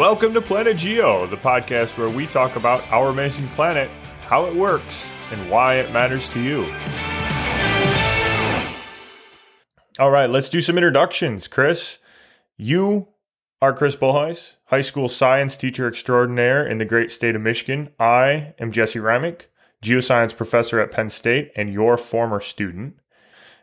Welcome to Planet Geo, the podcast where we talk about our amazing planet, how it works, and why it matters to you. All right, let's do some introductions. Chris, you are Chris Bolhuis, high school science teacher extraordinaire in the great state of Michigan. I am Jesse Reimink, geoscience professor at Penn State and your former student.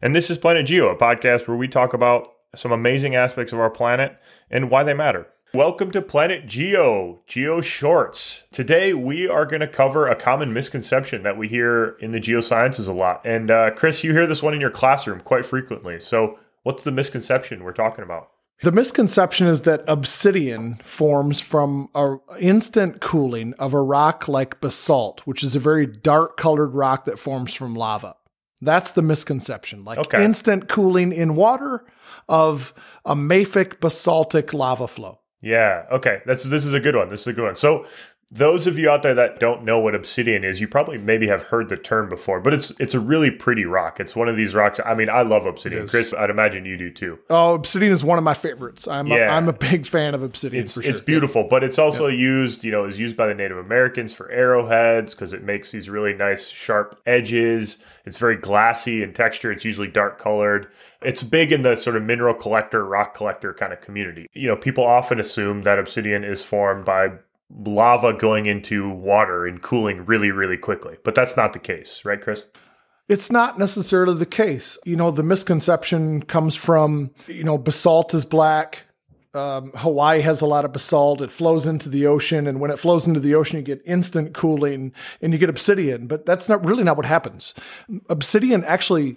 And this is Planet Geo, a podcast where we talk about some amazing aspects of our planet and why they matter. Welcome to Planet Geo, Geo Shorts. Today we are going to cover a common misconception that we hear in the geosciences a lot. And uh, Chris, you hear this one in your classroom quite frequently. So, what's the misconception we're talking about? The misconception is that obsidian forms from a instant cooling of a rock like basalt, which is a very dark colored rock that forms from lava. That's the misconception. Like Okay. instant cooling in water of a mafic basaltic lava flow. Yeah. Okay. That's this is a good one. This is a good one. So those of you out there that don't know what obsidian is, you probably maybe have heard the term before, but it's it's a really pretty rock. It's one of these rocks. I mean, I love obsidian. Chris, I'd imagine you do too. Oh, obsidian is one of my favorites. I'm Yeah. a, I'm a big fan of obsidian It's for sure. it's beautiful, but it's also used, you know, is used by the Native Americans for arrowheads because it makes these really nice sharp edges. It's very glassy in texture. It's usually dark colored. It's big in the sort of mineral collector, rock collector kind of community. You know, people often assume that obsidian is formed by lava going into water and cooling really, really quickly. But that's not the case, right, Chris? It's not necessarily the case. You know, the misconception comes from, you know, basalt is black. Um, Hawaii has a lot of basalt. It flows into the ocean. And when it flows into the ocean, you get instant cooling and you get obsidian. But that's not really not what happens. Obsidian actually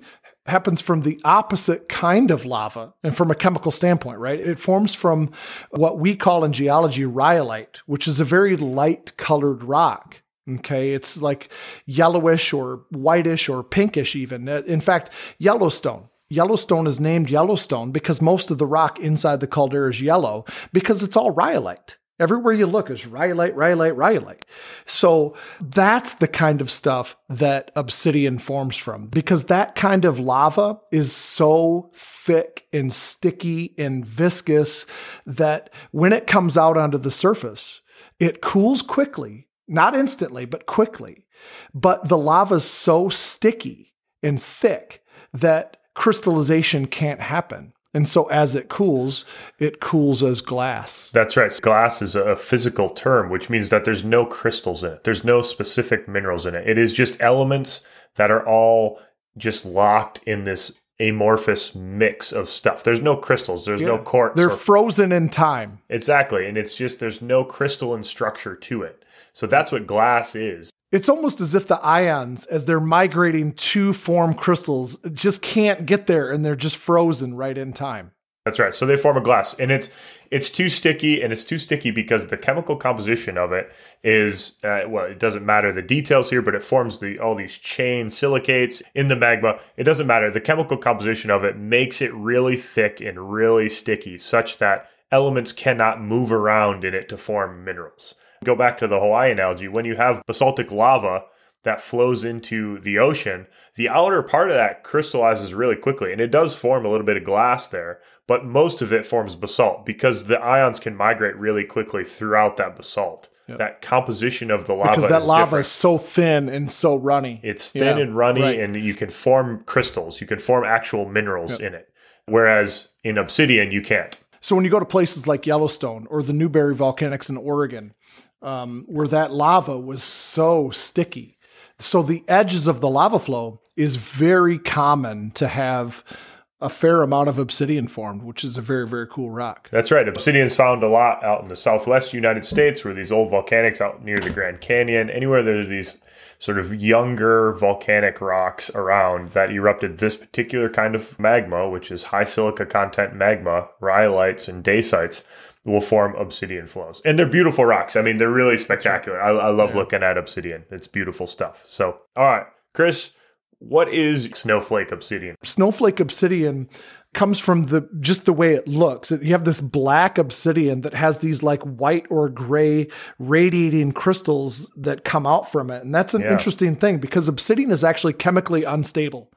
happens from the opposite kind of lava and from a chemical standpoint, right? It forms from what we call in geology rhyolite, which is a very light colored rock. Okay, it's like yellowish or whitish or pinkish, even. Uh, In fact, Yellowstone. Yellowstone is named Yellowstone because most of the rock inside the caldera is yellow because it's all rhyolite. Everywhere you look is rhyolite, rhyolite, rhyolite. So that's the kind of stuff that obsidian forms from because that kind of lava is so thick and sticky and viscous that when it comes out onto the surface, it cools quickly, not instantly, but quickly. But the lava's so sticky and thick that crystallization can't happen. And so as it cools, it cools as glass. That's right. Glass is a physical term, which means that there's no crystals in it. There's no specific minerals in it. It is just elements that are all just locked in this amorphous mix of stuff. There's no crystals. There's no Yeah. quartz. They're or- frozen in time. exactly. And it's just, there's no crystalline structure to it. So that's what glass is. It's almost as if the ions, as they're migrating to form crystals, just can't get there and they're just frozen right in time. That's right. So they form a glass, and it's it's too sticky, and it's too sticky because the chemical composition of it is uh, well, it doesn't matter the details here, but it forms the all these chain silicates in the magma. It doesn't matter the chemical composition of it makes it really thick and really sticky, such that elements cannot move around in it to form minerals. Go back to the Hawaii analogy. When you have basaltic lava that flows into the ocean, the outer part of that crystallizes really quickly. And it does form a little bit of glass there, but most of it forms basalt because the ions can migrate really quickly throughout that basalt. That composition of the lava Because that is lava different. is so thin and so runny. It's thin Yeah, and runny, right. and you can form crystals. You can form actual minerals in it. Whereas in obsidian, you can't. So when you go to places like Yellowstone or the Newberry Volcanics in Oregon, um, where that lava was so sticky, so the edges of the lava flow is very common to have a fair amount of obsidian formed, which is a very very cool rock. That's right. Obsidian is found a lot out in the southwest United States, where these old volcanics out near the Grand Canyon, anywhere there are these sort of younger volcanic rocks around that erupted this particular kind of magma, which is high silica content magma, rhyolites and dacites, will form obsidian flows. And they're beautiful rocks. I mean, they're really spectacular. I, I love looking at obsidian. It's beautiful stuff. So, all right, Chris, what is snowflake obsidian? snowflake obsidian comes from the just the way it looks. You have this black obsidian that has these like white or gray radiating crystals that come out from it. And that's an Yeah. interesting thing because obsidian is actually chemically unstable.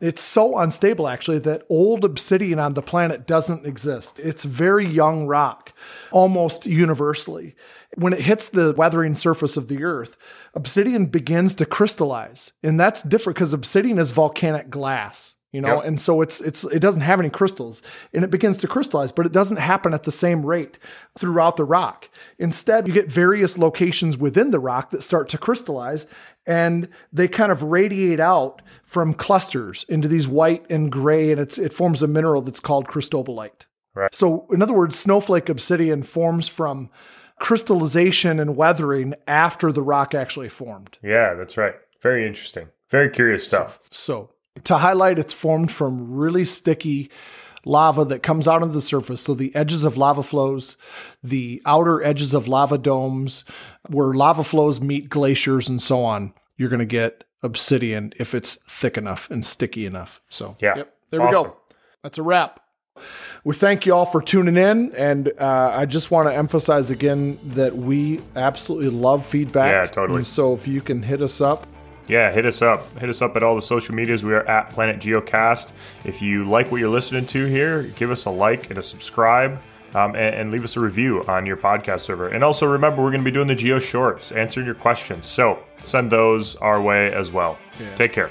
It's so unstable, actually, that old obsidian on the planet doesn't exist. It's very young rock, almost universally. When it hits the weathering surface of the Earth, obsidian begins to crystallize. And that's different because obsidian is volcanic glass you know yep. and so it's it's it doesn't have any crystals and it begins to crystallize but it doesn't happen at the same rate throughout the rock instead you get various locations within the rock that start to crystallize and they kind of radiate out from clusters into these white and gray, and it's it forms a mineral that's called cristobalite. Right. So, in other words, snowflake obsidian forms from crystallization and weathering after the rock actually formed. Yeah, that's right. Very interesting. Very curious stuff. So, so to highlight, it's formed from really sticky lava that comes out of the surface. So the edges of lava flows, the outer edges of lava domes, where lava flows meet glaciers and so on, you're going to get obsidian if it's thick enough and sticky enough. So, yeah, yep, there awesome. we go. That's a wrap. We thank you all for tuning in, and uh, I just want to emphasize again that we absolutely love feedback. Yeah, totally. And so if you can hit us up yeah, hit us up. Hit us up at all the social medias. We are at Planet Geocast. If you like what you're listening to here, give us a like and a subscribe. Um, and, and, leave us a review on your podcast server. And also remember, we're going to be doing the Geo Shorts, answering your questions. So send those our way as well. Yeah. Take care.